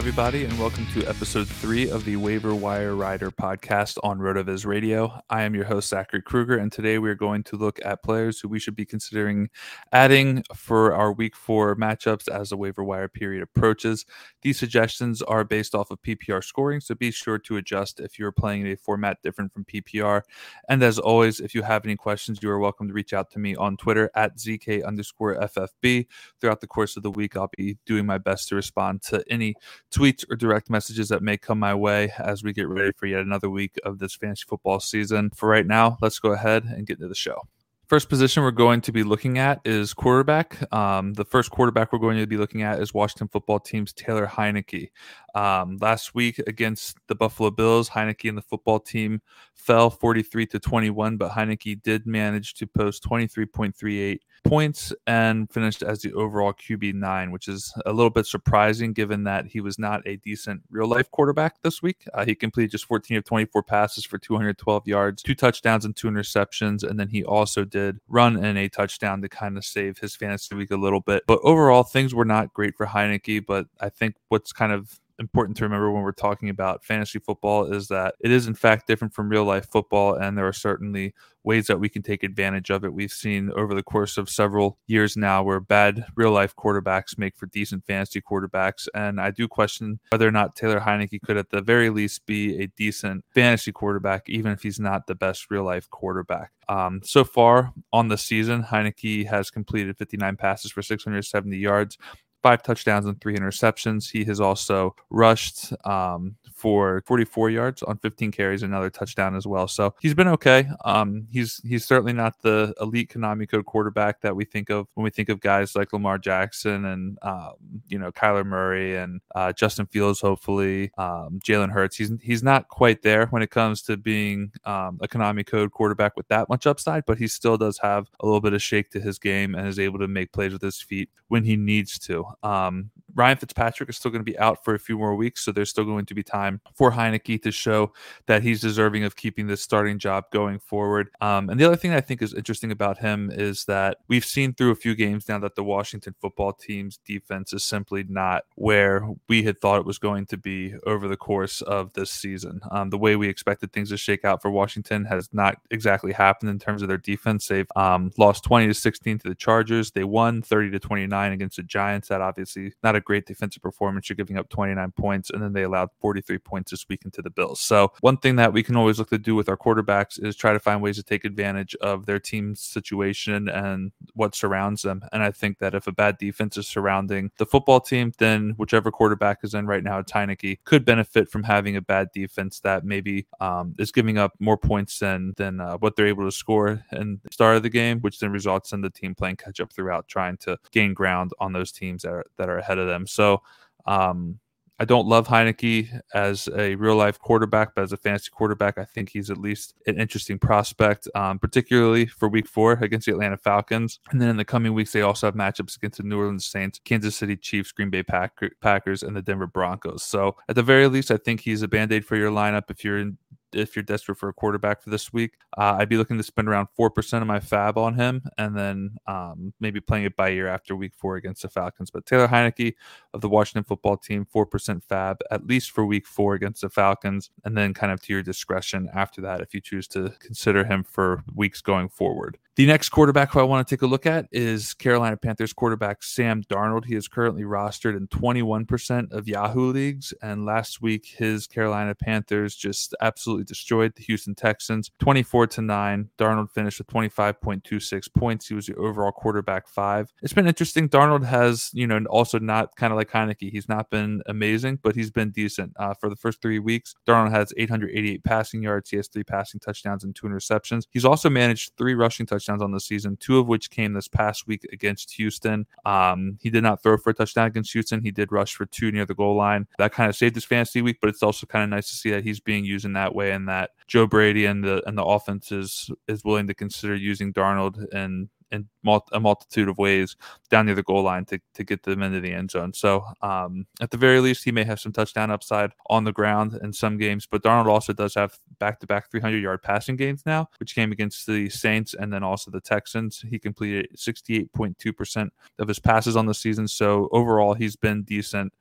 Everybody, and welcome to episode three of the Waiver Wire Rider podcast on RotoViz Radio. I am your host, Zachary Krueger, and today we are going to look at players who we should be considering adding for our week four matchups as the waiver wire period approaches. These suggestions are based off of PPR scoring, so be sure to adjust if you're playing in a format different from PPR. And as always, if you have any questions, you are welcome to reach out to me on Twitter at ZK underscore FFB. Throughout the course of the week, I'll be doing my best to respond to any tweets or direct messages that may come my way as we get ready for yet another week of this fantasy football season. For right now, let's go ahead and get into the show. First position we're going to be looking at is quarterback. Um, the first quarterback we're going to be looking at is Washington football team's Taylor Heinicke. Um, last week against the Buffalo Bills, Heinicke and the football team fell 43 to 21, but Heinicke did manage to post 23.38 points and finished as the overall QB nine, which is a little bit surprising given that he was not a decent real life quarterback this week. Uh, he completed just 14 of 24 passes for 212 yards, two touchdowns, and two interceptions. And then he also did run in a touchdown to kind of save his fantasy week a little bit. But overall, things were not great for Heinicke. But I think what's kind of important to remember when we're talking about fantasy football is that it is in fact different from real life football and there are certainly ways that we can take advantage of it. We've seen over the course of several years now where bad real life quarterbacks make for decent fantasy quarterbacks. And I do question whether or not Taylor Heinicke could, at the very least, be a decent fantasy quarterback, even if he's not the best real life quarterback. Um, so far on the season, Heinicke has completed 59 passes for 670 yards five touchdowns and three interceptions. He has also rushed um, for 44 yards on 15 carries, another touchdown as well. So he's been okay. Um, he's he's certainly not the elite Konami code quarterback that we think of when we think of guys like Lamar Jackson and um, you know Kyler Murray and uh, Justin Fields, hopefully um, Jalen Hurts. He's he's not quite there when it comes to being um, a Konami code quarterback with that much upside, but he still does have a little bit of shake to his game and is able to make plays with his feet when he needs to. Um, Ryan Fitzpatrick is still going to be out for a few more weeks, so there's still going to be time for Heinicke to show that he's deserving of keeping this starting job going forward. Um, and the other thing I think is interesting about him is that we've seen through a few games now that the Washington football team's defense is simply not where we had thought it was going to be over the course of this season. Um, the way we expected things to shake out for Washington has not exactly happened in terms of their defense. They've um, lost 20 to 16 to the Chargers. They won 30 to 29 against the Giants. That obviously not a great defensive performance. You're giving up 29 points, and then they allowed 43 points this week into the Bills. So, one thing that we can always look to do with our quarterbacks is try to find ways to take advantage of their team's situation and what surrounds them. And I think that if a bad defense is surrounding the football team, then whichever quarterback is in right now, Heinicke, could benefit from having a bad defense that maybe um, is giving up more points than than uh, what they're able to score in the start of the game, which then results in the team playing catch up throughout, trying to gain ground on those teams that are that are ahead of them. So um, I don't love Heinicke as a real life quarterback, but as a fantasy quarterback, I think he's at least an interesting prospect, um, particularly for week four against the Atlanta Falcons. And then in the coming weeks, they also have matchups against the New Orleans Saints, Kansas City Chiefs, Green Bay Pack- Packers, and the Denver Broncos. So at the very least, I think he's a band aid for your lineup if you're in if you're desperate for a quarterback for this week. Uh, I'd be looking to spend around four percent of my fab on him, and then um, maybe playing it by ear after week four against the Falcons. But Taylor Heinicke of the Washington Football Team, four percent fab at least for week four against the Falcons, and then kind of to your discretion after that if you choose to consider him for weeks going forward. The next quarterback who I want to take a look at is Carolina Panthers quarterback Sam Darnold. He is currently rostered in 21% of Yahoo leagues, and last week his Carolina Panthers just absolutely destroyed the Houston Texans, 24 to nine. Darnold finished with 25.26 points. He was the overall quarterback five. It's been interesting. Darnold has, you know, also not kind of like Heinicke. He's not been amazing, but he's been decent uh, for the first three weeks. Darnold has 888 passing yards. He has three passing touchdowns and two interceptions. He's also managed three rushing touchdowns touchdowns on the season, two of which came this past week against Houston. Um, he did not throw for a touchdown against Houston. He did rush for two near the goal line. That kind of saved his fantasy week, but it's also kind of nice to see that he's being used in that way and that Joe Brady and the and the offense is is willing to consider using Darnold and in a multitude of ways down near the goal line to, to get them into the end zone. So um, at the very least, he may have some touchdown upside on the ground in some games. But Darnold also does have back to back 300 yard passing games now, which came against the Saints and then also the Texans. He completed 68.2% of his passes on the season. So overall, he's been decent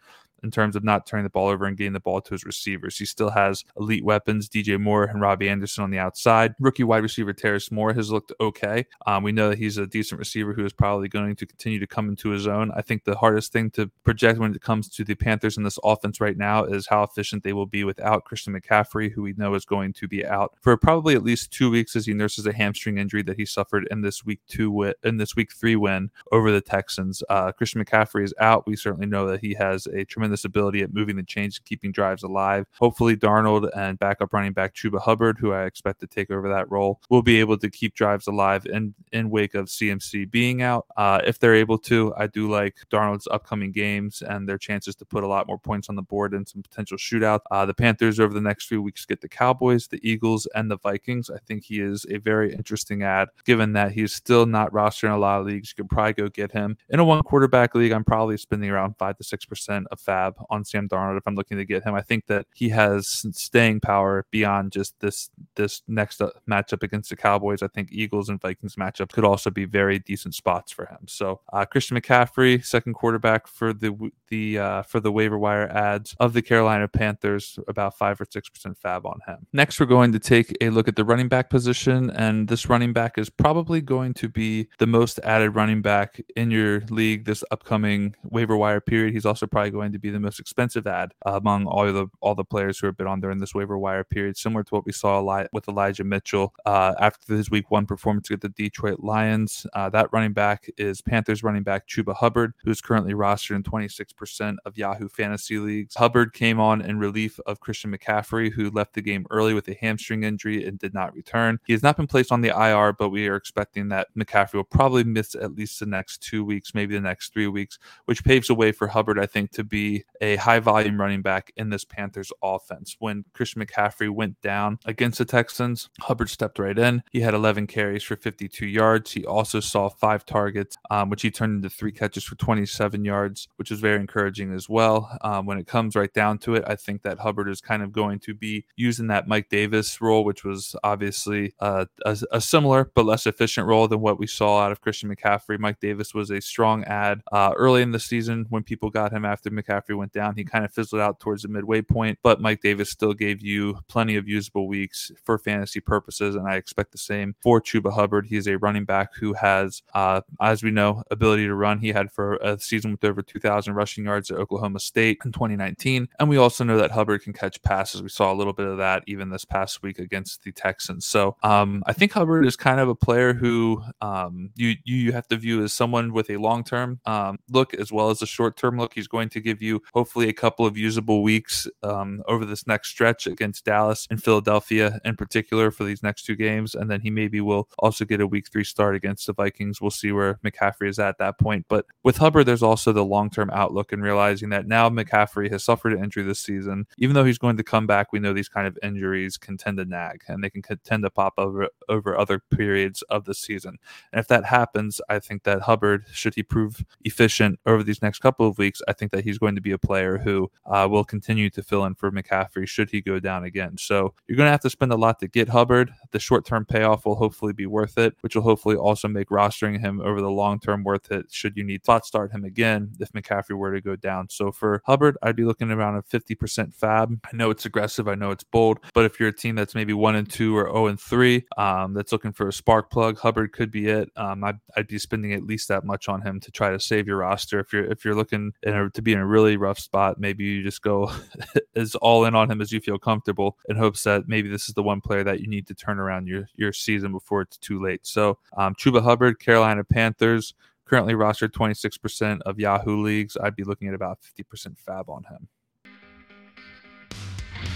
in terms of not turning the ball over and getting the ball to his receivers. He still has elite weapons, DJ Moore and Robbie Anderson on the outside. Rookie wide receiver Terrace Moore has looked okay. Um, we know that he's a decent receiver who is probably going to continue to come into his own. I think the hardest thing to project when it comes to the Panthers in this offense right now is how efficient they will be without Christian McCaffrey, who we know is going to be out for probably at least two weeks as he nurses a hamstring injury that he suffered in this week two win, in this week three win over the Texans. Uh, Christian McCaffrey is out. We certainly know that he has a tremendous tremendous ability at moving the chains and keeping drives alive. Hopefully, Darnold and backup running back Chuba Hubbard, who I expect to take over that role, will be able to keep drives alive in, in wake of CMC being out. Uh, if they're able to, I do like Darnold's upcoming games and their chances to put a lot more points on the board and some potential shootout. Uh, the Panthers over the next few weeks get the Cowboys, the Eagles, and the Vikings. I think he is a very interesting ad, given that he's still not rostered in a lot of leagues. You could probably go get him in a one quarterback league. I'm probably spending around five to six percent of fab on Sam Darnold if I'm looking to get him. I think that he has staying power beyond just this this next uh, matchup against the Cowboys. I think Eagles and Vikings matchup could also be very decent spots for him. So uh, Christian McCaffrey, second quarterback for the the uh, for the waiver wire ads of the Carolina Panthers, about five or six percent fab on him. Next, we're going to take a look at the running back position, and this running back is probably going to be the most added running back in your league this upcoming waiver wire period. He's also probably going to be the most expensive ad among all the all the players who have been on in this waiver wire period, similar to what we saw with Elijah Mitchell uh, after his Week One performance with the Detroit Lions. Uh, that running back is Panthers running back Chuba Hubbard, who's currently rostered in 26% of Yahoo fantasy leagues. Hubbard came on in relief of Christian McCaffrey, who left the game early with a hamstring injury and did not return. He has not been placed on the IR, but we are expecting that McCaffrey will probably miss at least the next two weeks, maybe the next three weeks, which paves the way for Hubbard, I think, to be a high volume running back in this Panthers offense. When Christian McCaffrey went down against the Texans, Hubbard stepped right in. He had 11 carries for 52 yards. He also saw five targets, um, which he turned into three catches for 27 yards, which is very encouraging as well. Um, when it comes right down to it, I think that Hubbard is kind of going to be using that Mike Davis role, which was obviously uh, a, a, similar but less efficient role than what we saw out of Christian McCaffrey. Mike Davis was a strong ad uh, early in the season when people got him after McCaffrey went down. He kind of fizzled out towards the midway point, but Mike Davis still gave you plenty of usable weeks for fantasy purposes, and I expect the same for Chuba Hubbard. He is a running back who has, uh, as we know, ability to run. He had for a season with over 2,000 rushing yards at Oklahoma State in 2019, and we also know that Hubbard can catch passes. We saw a little bit of that even this past week against the Texans. So um, I think Hubbard is kind of a player who um, you you have to view as someone with a long term um, look as well as a short term look. He's going to give you hopefully a couple of usable weeks um, over this next stretch against Dallas and Philadelphia in particular for these next two games. And then he maybe will also get a week three start against the Vikings. We'll see where McCaffrey is at that point. But with Hubbard, there's also the long term outlook and realizing that now McCaffrey has suffered an injury this season. Even though he's going to come back, we know these kind of injuries can tend to nag and they can tend to pop over over other periods of the season. And if that happens, I think that Hubbard, should he prove efficient over these next couple of weeks, I think that he's going to to be a player who uh, will continue to fill in for McCaffrey should he go down again. So you're going to have to spend a lot to get Hubbard. The short term payoff will hopefully be worth it, which will hopefully also make rostering him over the long term worth it should you need to start him again if McCaffrey were to go down. So for Hubbard, I'd be looking around a 50% fab. I know it's aggressive, I know it's bold, but if you're a team that's maybe one and two or 0 and three um, that's looking for a spark plug, Hubbard could be it. Um, I'd, I'd, be spending at least that much on him to try to save your roster. If you're if you're looking a, to be in a really rough spot, maybe you just go as all in on him as you feel comfortable in hopes that maybe this is the one player that you need to turn around your your season before it's too late. So um, Chuba Hubbard, Carolina Panthers, currently rostered 26% of Yahoo leagues. I'd be looking at about 50% fab on him.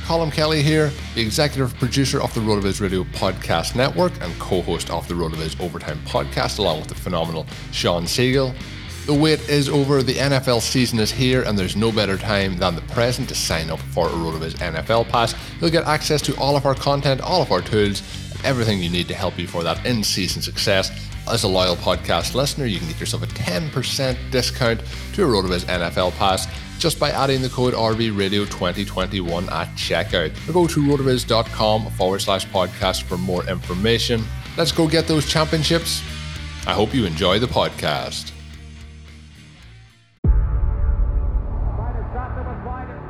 Colin Kelly here, the executive producer of the RotoViz Radio Podcast Network and co host of the RotoViz Overtime Podcast, along with the phenomenal Sean Siegele. The wait is over, the NFL season is here, and there's no better time than the present to sign up for a RotoViz NFL Pass. You'll get access to all of our content, all of our tools, everything you need to help you for that in season success. As a loyal podcast listener, you can get yourself a 10% discount to a RotoViz NFL Pass just by adding the code RVRadio2021 at checkout. Or go to rotoviz.com forward slash podcast for more information. Let's go get those championships. I hope you enjoy the podcast.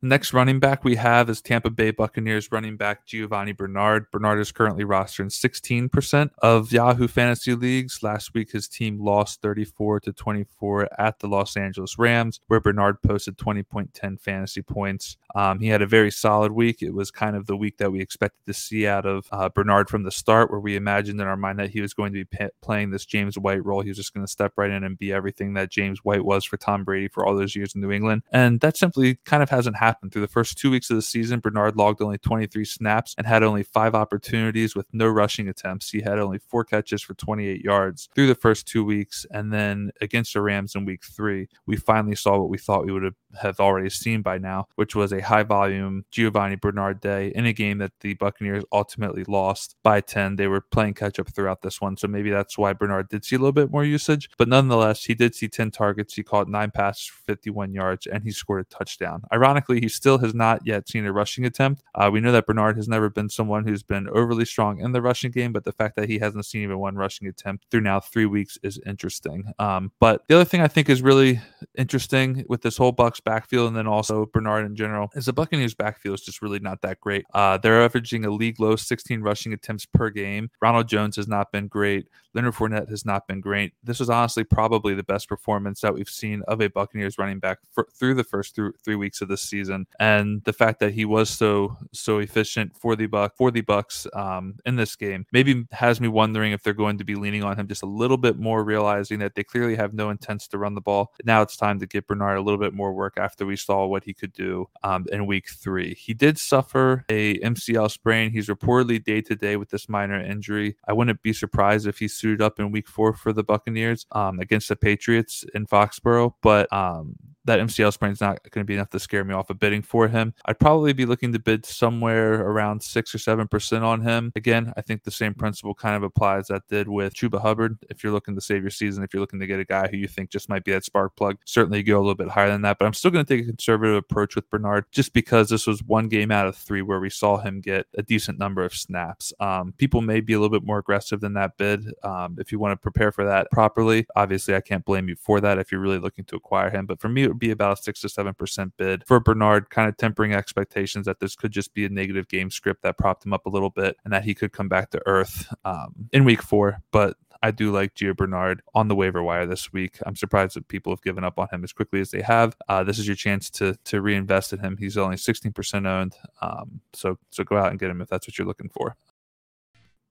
Next running back we have is Tampa Bay Buccaneers running back Giovani Bernard. Bernard is currently rostered in 16% of Yahoo fantasy leagues. Last week, his team lost 34 to 24 at the Los Angeles Rams, where Bernard posted 20.10 fantasy points. Um, he had a very solid week. It was kind of the week that we expected to see out of uh, Bernard from the start, where we imagined in our mind that he was going to be playing this James White role. He was just going to step right in and be everything that James White was for Tom Brady for all those years in New England. And that simply kind of hasn't happened. Through the first two weeks of the season, Bernard logged only 23 snaps and had only five opportunities with no rushing attempts. He had only four catches for 28 yards through the first two weeks. And then against the Rams in week three, we finally saw what we thought we would have have already seen by now, which was a high volume Giovani Bernard day in a game that the Buccaneers ultimately lost by 10. They were playing catch up throughout this one. So maybe that's why Bernard did see a little bit more usage. But nonetheless, he did see 10 targets. He caught nine passes for 51 yards and he scored a touchdown. Ironically, he still has not yet seen a rushing attempt. Uh, we know that Bernard has never been someone who's been overly strong in the rushing game, but the fact that he hasn't seen even one rushing attempt through now three weeks is interesting. Um, but the other thing I think is really interesting with this whole Bucks backfield and then also Bernard in general is the Buccaneers backfield is just really not that great. Uh, they're averaging a league low 16 rushing attempts per game. Ronald Jones has not been great. Leonard Fournette has not been great. This is honestly probably the best performance that we've seen of a Buccaneers running back for, through the first th- three weeks of this season. And the fact that he was so so efficient for the buck for the Bucks um, in this game maybe has me wondering if they're going to be leaning on him just a little bit more, realizing that they clearly have no intents to run the ball. Now it's time to get Bernard a little bit more work after we saw what he could do um, in Week Three. He did suffer a MCL sprain. He's reportedly day to day with this minor injury. I wouldn't be surprised if he suited up in week four for the Buccaneers um, against the Patriots in Foxborough. But um, that MCL sprain is not going to be enough to scare me off of bidding for him. I'd probably be looking to bid somewhere around six or seven percent on him. Again, I think the same principle kind of applies that did with Chuba Hubbard. If you're looking to save your season, if you're looking to get a guy who you think just might be that spark plug, certainly go a little bit higher than that. But I'm still going to take a conservative approach with Bernard just because this was one game out of three where we saw him get a decent number of snaps. Um, people may be a little bit more aggressive than that bid um, if you want to prepare for that properly. Obviously, I can't blame you for that if you're really looking to acquire him. But for me, would be about a six to seven percent bid for Bernard, kind of tempering expectations that this could just be a negative game script that propped him up a little bit and that he could come back to earth um, in week four. But I do like Gio Bernard on the waiver wire this week. I'm surprised that people have given up on him as quickly as they have. Uh, this is your chance to to reinvest in him. He's only 16% owned, um, so so go out and get him if that's what you're looking for.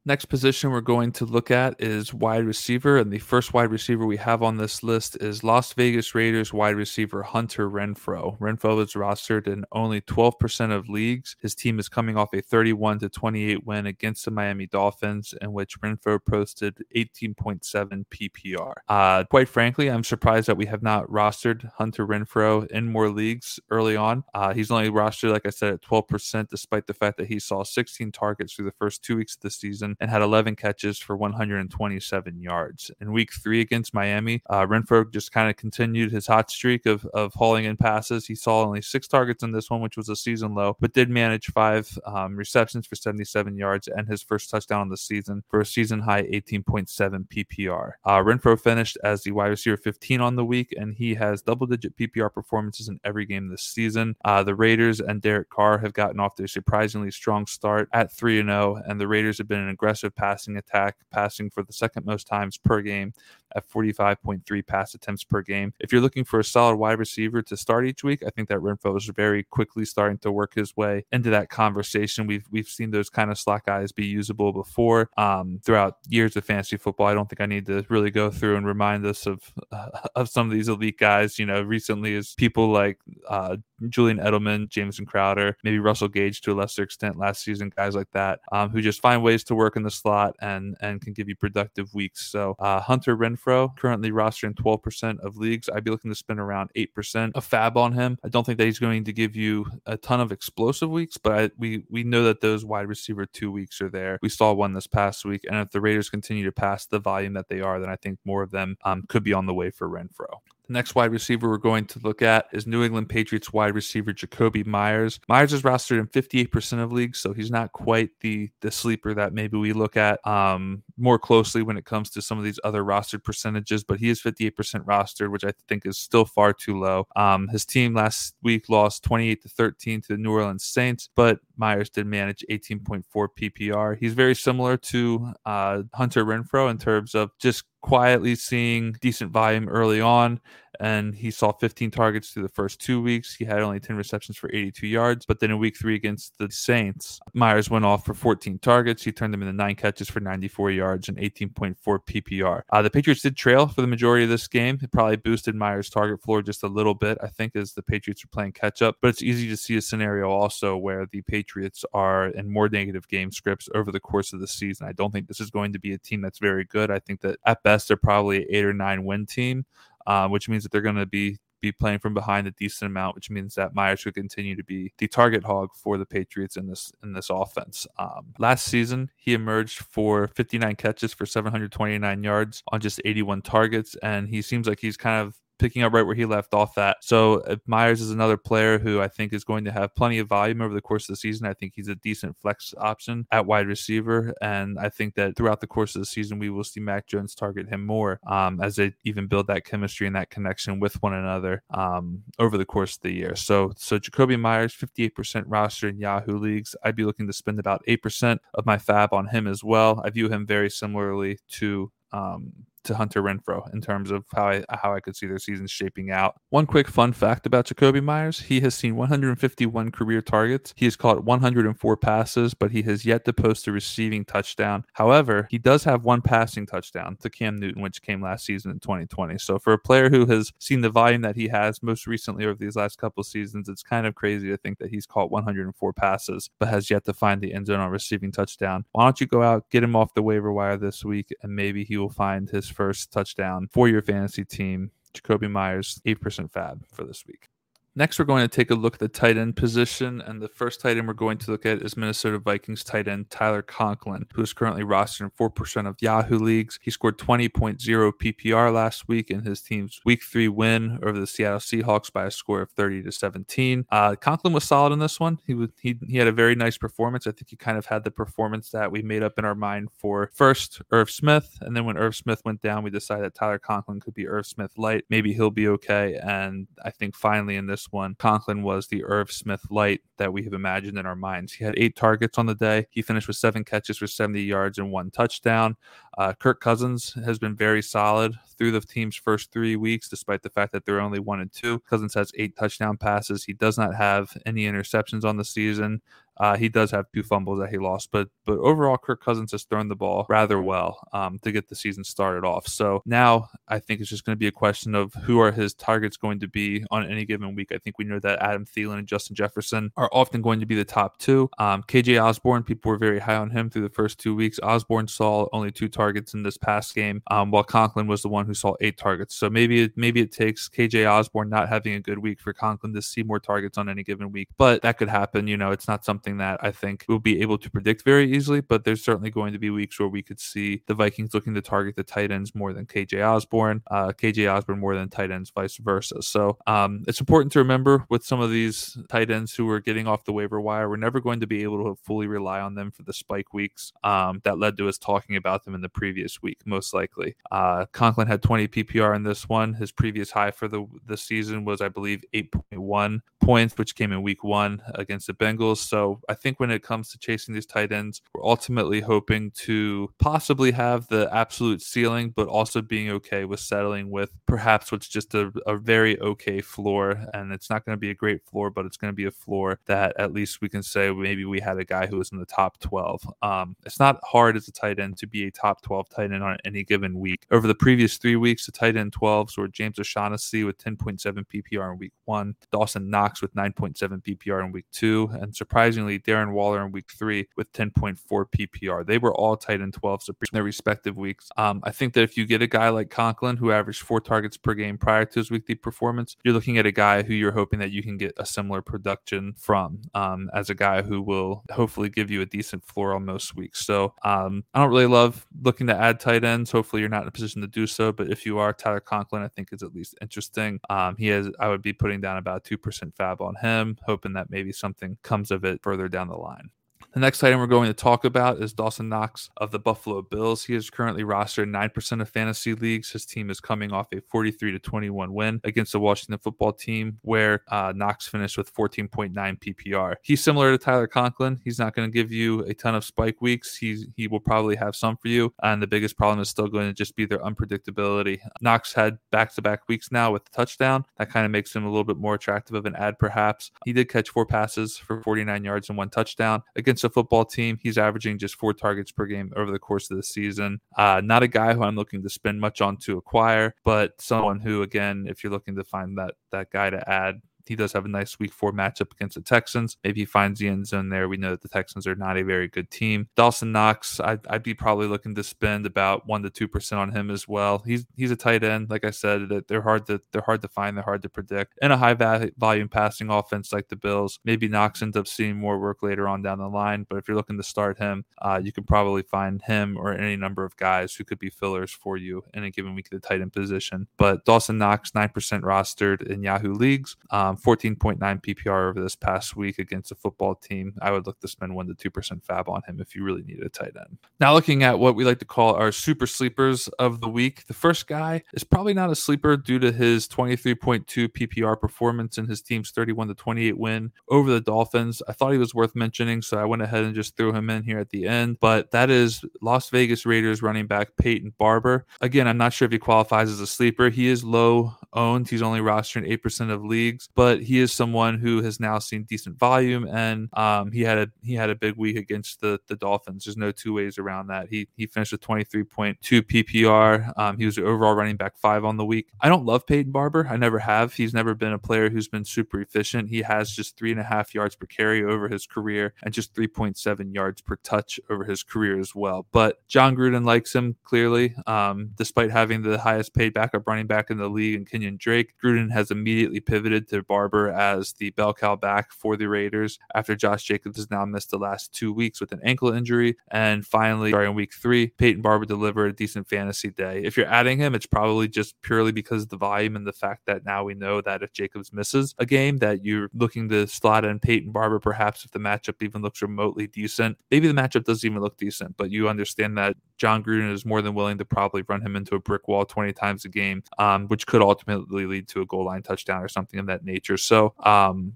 Next position we're going to look at is wide receiver. And the first wide receiver we have on this list is Las Vegas Raiders wide receiver Hunter Renfrow. Renfrow is rostered in only 12% of leagues. His team is coming off a 31 to 28 win against the Miami Dolphins, in which Renfrow posted 18.7 PPR. Uh, quite frankly, I'm surprised that we have not rostered Hunter Renfrow in more leagues early on. Uh, he's only rostered, like I said, at 12%, despite the fact that he saw 16 targets through the first two weeks of the season and had 11 catches for 127 yards. In week three against Miami, uh, Renfrow just kind of continued his hot streak of, of hauling in passes. He saw only six targets in this one, which was a season low, but did manage five um, receptions for 77 yards and his first touchdown on the season for a season high 18.7 PPR. Uh, Renfrow finished as the wide receiver 15 on the week, and he has double digit PPR performances in every game this season. Uh, the Raiders and Derek Carr have gotten off to a surprisingly strong start at 3 0, and the Raiders have been an aggressive passing attack, passing for the second most times per game at 45.3 pass attempts per game. If you're looking for a solid wide receiver to start each week, I think that Renfrow is very quickly starting to work his way into that conversation. We've we've seen those kind of slot guys be usable before um, throughout years of fantasy football. I don't think I need to really go through and remind us of uh, of some of these elite guys. You know, recently is people like uh, Julian Edelman, Jameson Crowder, maybe Russell Gage to a lesser extent last season, guys like that, um, who just find ways to work in the slot and and can give you productive weeks. So uh, Hunter Renfrow currently rostered in 12% of leagues. I'd be looking to spend around 8% of fab on him. I don't think that he's going to give you a ton of explosive weeks, but I, we we know that those wide receiver two weeks are there. We saw one this past week, and if the Raiders continue to pass the volume that they are, then I think more of them um, could be on the way for Renfrow. The next wide receiver we're going to look at is New England Patriots wide receiver Jakobi Meyers. Meyers is rostered in 58% of leagues, so he's not quite the the sleeper that maybe we look at um, more closely when it comes to some of these other rostered percentages. But he is 58% rostered, which I think is still far too low. Um, his team last week lost 28 to 13 to the New Orleans Saints, but Meyers did manage 18.4 PPR. He's very similar to uh, Hunter Renfrow in terms of just quietly seeing decent volume early on and he saw 15 targets through the first two weeks. He had only 10 receptions for 82 yards. But then in week three against the Saints, Meyers went off for 14 targets. He turned them into nine catches for 94 yards and 18.4 PPR. Uh, the Patriots did trail for the majority of this game. It probably boosted Meyers' target floor just a little bit, I think, as the Patriots are playing catch up. But it's easy to see a scenario also where the Patriots are in more negative game scripts over the course of the season. I don't think this is going to be a team that's very good. I think that at best they're probably eight or nine win team uh, which means that they're going to be be playing from behind a decent amount, which means that Meyers should continue to be the target hog for the Patriots in this in this offense. Um, last season, he emerged for 59 catches for 729 yards on just 81 targets, and he seems like he's kind of picking up right where he left off at. So uh, Meyers is another player who I think is going to have plenty of volume over the course of the season. I think he's a decent flex option at wide receiver, and I think that throughout the course of the season we will see Mac Jones target him more um, as they even build that chemistry and that connection with one another um, over the course of the year. So so Jakobi Meyers, 58% roster in Yahoo leagues. I'd be looking to spend about 8% of my fab on him as well. I view him very similarly to um, to Hunter Renfrow in terms of how I how I could see their season shaping out. One quick fun fact about Jakobi Meyers: he has seen 151 career targets. He has caught 104 passes, but he has yet to post a receiving touchdown. However, he does have one passing touchdown to Cam Newton, which came last season in 2020. So for a player who has seen the volume that he has most recently over these last couple seasons, it's kind of crazy to think that he's caught 104 passes, but has yet to find the end zone on receiving touchdown. Why don't you go out, get him off the waiver wire this week, and maybe he will find his first touchdown for your fantasy team. Jakobi Meyers, 8% fab for this week. Next, we're going to take a look at the tight end position. And the first tight end we're going to look at is Minnesota Vikings tight end Tyler Conklin, who is currently rostered in 4% of Yahoo leagues. He scored 20.0 PPR last week in his team's week three win over the Seattle Seahawks by a score of 30 to 17. Uh, Conklin was solid in this one. He, was, he, he had a very nice performance. I think he kind of had the performance that we made up in our mind for first Irv Smith. And then when Irv Smith went down, we decided that Tyler Conklin could be Irv Smith light. Maybe he'll be okay. And I think finally in this one, Conklin was the Irv Smith light that we have imagined in our minds. He had eight targets on the day. He finished with seven catches for 70 yards and one touchdown. Uh, Kirk Cousins has been very solid through the team's first three weeks, despite the fact that they're only one and two. Cousins has eight touchdown passes. He does not have any interceptions on the season. Uh, he does have two fumbles that he lost, but but overall, Kirk Cousins has thrown the ball rather well um, to get the season started off. So now I think it's just going to be a question of who are his targets going to be on any given week. I think we know that Adam Thielen and Justin Jefferson are often going to be the top two. Um, KJ Osborn, people were very high on him through the first two weeks. Osborn saw only two targets in this past game, um, while Conklin was the one who saw eight targets. So maybe it, maybe it takes KJ Osborn not having a good week for Conklin to see more targets on any given week, but that could happen. You know, it's not something something that I think we'll be able to predict very easily, but there's certainly going to be weeks where we could see the Vikings looking to target the tight ends more than KJ Osborn, uh, KJ Osborn more than tight ends, vice versa. So um, it's important to remember with some of these tight ends who are getting off the waiver wire, we're never going to be able to fully rely on them for the spike weeks um, that led to us talking about them in the previous week, most likely. Uh, Conklin had 20 PPR in this one. His previous high for the, the season was, I believe, 8.1 points, which came in week one against the Bengals. So I think when it comes to chasing these tight ends, we're ultimately hoping to possibly have the absolute ceiling, but also being okay with settling with perhaps what's just a, a very okay floor. And it's not going to be a great floor, but it's going to be a floor that at least we can say maybe we had a guy who was in the top 12. Um, it's not hard as a tight end to be a top 12 tight end on any given week. Over the previous three weeks, the tight end 12s were James O'Shaughnessy with 10.7 PPR in week one, Dawson Knox with 9.7 PPR in week two, and surprisingly, Darren Waller in week three with 10.4 PPR. They were all tight end 12s in their respective weeks. Um, I think that if you get a guy like Conklin who averaged four targets per game prior to his weekly performance, you're looking at a guy who you're hoping that you can get a similar production from um, as a guy who will hopefully give you a decent floor on most weeks. So um, I don't really love looking to add tight ends. Hopefully you're not in a position to do so, but if you are, Tyler Conklin, I think is at least interesting. Um, he has, I would be putting down about 2% fab on him, hoping that maybe something comes of it further down the line. The next item we're going to talk about is Dawson Knox of the Buffalo Bills. He is currently rostered 9% of fantasy leagues. His team is coming off a 43 to 21 win against the Washington football team, where uh, Knox finished with 14.9 PPR. He's similar to Tyler Conklin. He's not going to give you a ton of spike weeks. He's, he will probably have some for you. And the biggest problem is still going to just be their unpredictability. Knox had back to back weeks now with the touchdown. That kind of makes him a little bit more attractive of an ad, perhaps. He did catch four passes for 49 yards and one touchdown against football team. He's averaging just four targets per game over the course of the season. Uh, not a guy who I'm looking to spend much on to acquire, but someone who, again, if you're looking to find that that guy to add, he does have a nice week four matchup against the Texans. Maybe he finds the end zone there. We know that the Texans are not a very good team. Dawson Knox, I'd, I'd be probably looking to spend about one to two percent on him as well. He's he's a tight end, like I said. That they're hard to they're hard to find. They're hard to predict. In a high volume passing offense like the Bills, maybe Knox ends up seeing more work later on down the line. But if you're looking to start him, uh, you can probably find him or any number of guys who could be fillers for you in a given week at the tight end position. But Dawson Knox, nine percent rostered in Yahoo leagues. Um, 14.9 PPR over this past week against a football team. I would look to spend 1% to 2% fab on him if you really need a tight end. Now, looking at what we like to call our super sleepers of the week, the first guy is probably not a sleeper due to his 23.2 PPR performance in his team's 31 to 28 win over the Dolphins. I thought he was worth mentioning, so I went ahead and just threw him in here at the end. But that is Las Vegas Raiders running back Peyton Barber. Again, I'm not sure if he qualifies as a sleeper. He is low owned. He's only rostered in 8% of leagues, but he is someone who has now seen decent volume and um, he had a he had a big week against the the Dolphins. There's no two ways around that. He he finished with 23.2 PPR. Um, he was the overall running back five on the week. I don't love Peyton Barber. I never have. He's never been a player who's been super efficient. He has just three and a half yards per carry over his career and just 3.7 yards per touch over his career as well. But Jon Gruden likes him clearly, um, despite having the highest paid backup running back in the league and Kenyon Drake. Gruden has immediately pivoted to Barber as the bell cow back for the Raiders after Josh Jacobs has now missed the last two weeks with an ankle injury. And finally, starting week three, Peyton Barber delivered a decent fantasy day. If you're adding him, it's probably just purely because of the volume and the fact that now we know that if Jacobs misses a game, that you're looking to slot in Peyton Barber, perhaps if the matchup even looks remotely decent. Maybe the matchup doesn't even look decent, but you understand that Jon Gruden is more than willing to probably run him into a brick wall 20 times a game, um, which could ultimately lead to a goal line touchdown or something of that nature. So, um,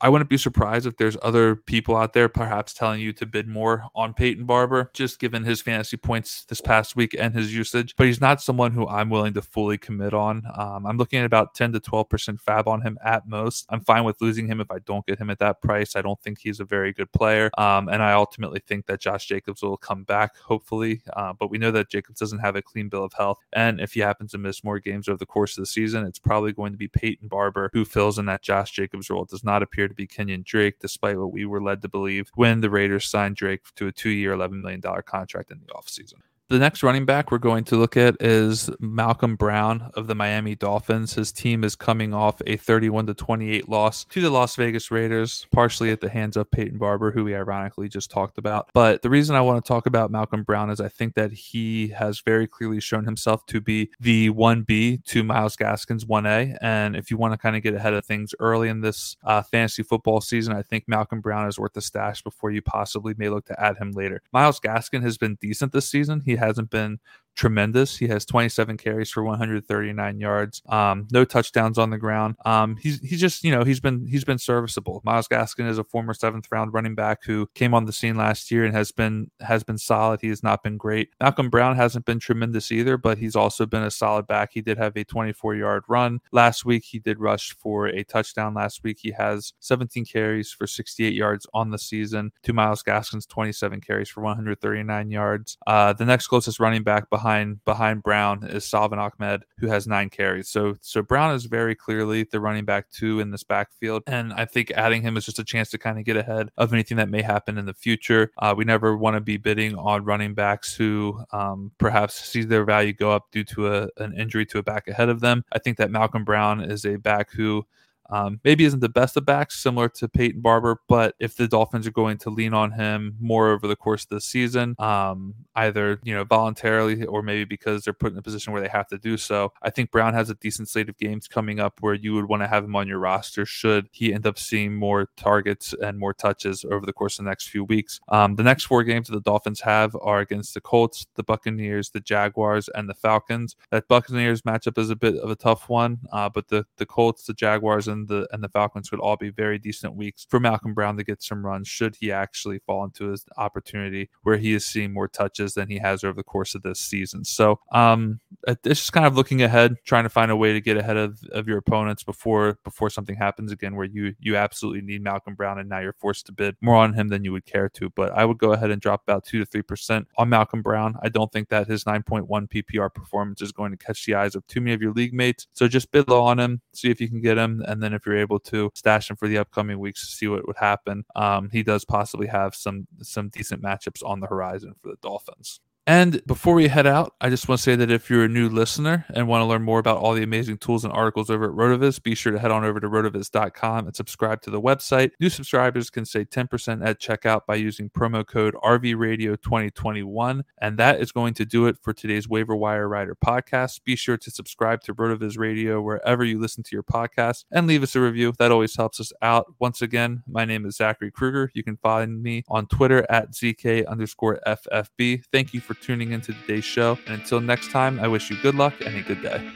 I wouldn't be surprised if there's other people out there perhaps telling you to bid more on Peyton Barber, just given his fantasy points this past week and his usage. But he's not someone who I'm willing to fully commit on. Um, I'm looking at about 10 to 12% fab on him at most. I'm fine with losing him if I don't get him at that price. I don't think he's a very good player. Um, and I ultimately think that Josh Jacobs will come back, hopefully. Uh, but we know that Jacobs doesn't have a clean bill of health. And if he happens to miss more games over the course of the season, it's probably going to be Peyton Barber who fills in that Josh Jacobs role. It does not appear to be Kenyon Drake, despite what we were led to believe when the Raiders signed Drake to a two year, $11 million contract in the offseason. The next running back we're going to look at is Malcolm Brown of the Miami Dolphins. His team is coming off a 31 to 28 loss to the Las Vegas Raiders, partially at the hands of Peyton Barber, who we ironically just talked about. But the reason I want to talk about Malcolm Brown is I think that he has very clearly shown himself to be the 1B to Myles Gaskin's 1A. And if you want to kind of get ahead of things early in this uh, fantasy football season, I think Malcolm Brown is worth the stash before you possibly may look to add him later. Myles Gaskin has been decent this season. He hasn't been tremendous. He has 27 carries for 139 yards, um, no touchdowns on the ground. Um, he's he's just you know he's been he's been serviceable. Myles Gaskin is a former seventh round running back who came on the scene last year and has been has been solid. He has not been great. Malcolm Brown hasn't been tremendous either, but he's also been a solid back. He did have a 24 yard run last week. He did rush for a touchdown last week. He has 17 carries for 68 yards on the season. To Myles Gaskin's 27 carries for 139 yards. Uh, the next closest running back behind behind behind Brown is Salvon Ahmed, who has nine carries. So so Brown is very clearly the running back two in this backfield, and I think adding him is just a chance to kind of get ahead of anything that may happen in the future. Uh, we never want to be bidding on running backs who um, perhaps see their value go up due to a, an injury to a back ahead of them. I think that Malcolm Brown is a back who um, maybe isn't the best of backs, similar to Peyton Barber, but if the Dolphins are going to lean on him more over the course of the season, um, either you know voluntarily or maybe because they're put in a position where they have to do so, I think Brown has a decent slate of games coming up where you would want to have him on your roster should he end up seeing more targets and more touches over the course of the next few weeks. Um, the next four games that the Dolphins have are against the Colts, the Buccaneers, the Jaguars, and the Falcons. That Buccaneers matchup is a bit of a tough one, uh, but the the Colts, the Jaguars, and and the and the Falcons would all be very decent weeks for Malcolm Brown to get some runs should he actually fall into his opportunity where he is seeing more touches than he has over the course of this season. So um it's just kind of looking ahead, trying to find a way to get ahead of, of your opponents before before something happens again where you you absolutely need Malcolm Brown and now you're forced to bid more on him than you would care to. But I would go ahead and drop about two to three percent on Malcolm Brown. I don't think that his 9.1 PPR performance is going to catch the eyes of too many of your league mates. So just bid low on him, see if you can get him, and then then if you're able to stash him for the upcoming weeks to see what would happen, um, he does possibly have some some decent matchups on the horizon for the Dolphins. And before we head out, I just want to say that if you're a new listener and want to learn more about all the amazing tools and articles over at Rotoviz, be sure to head on over to rotoviz.com and subscribe to the website. New subscribers can save 10% at checkout by using promo code RVRadio2021. And that is going to do it for today's Waiver Wire Rider podcast. Be sure to subscribe to Rotoviz Radio wherever you listen to your podcast and leave us a review. That always helps us out. Once again, my name is Zachary Krueger. You can find me on Twitter at ZK underscore FFB. Thank you for tuning into today's show. And until next time, I wish you good luck and a good day.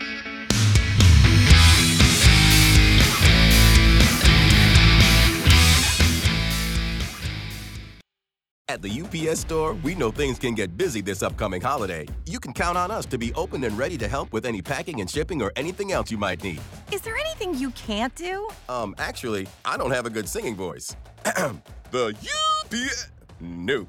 At the UPS store, we know things can get busy this upcoming holiday. You can count on us to be open and ready to help with any packing and shipping or anything else you might need. Is there anything you can't do? Um, actually, I don't have a good singing voice. the UPS. Nope.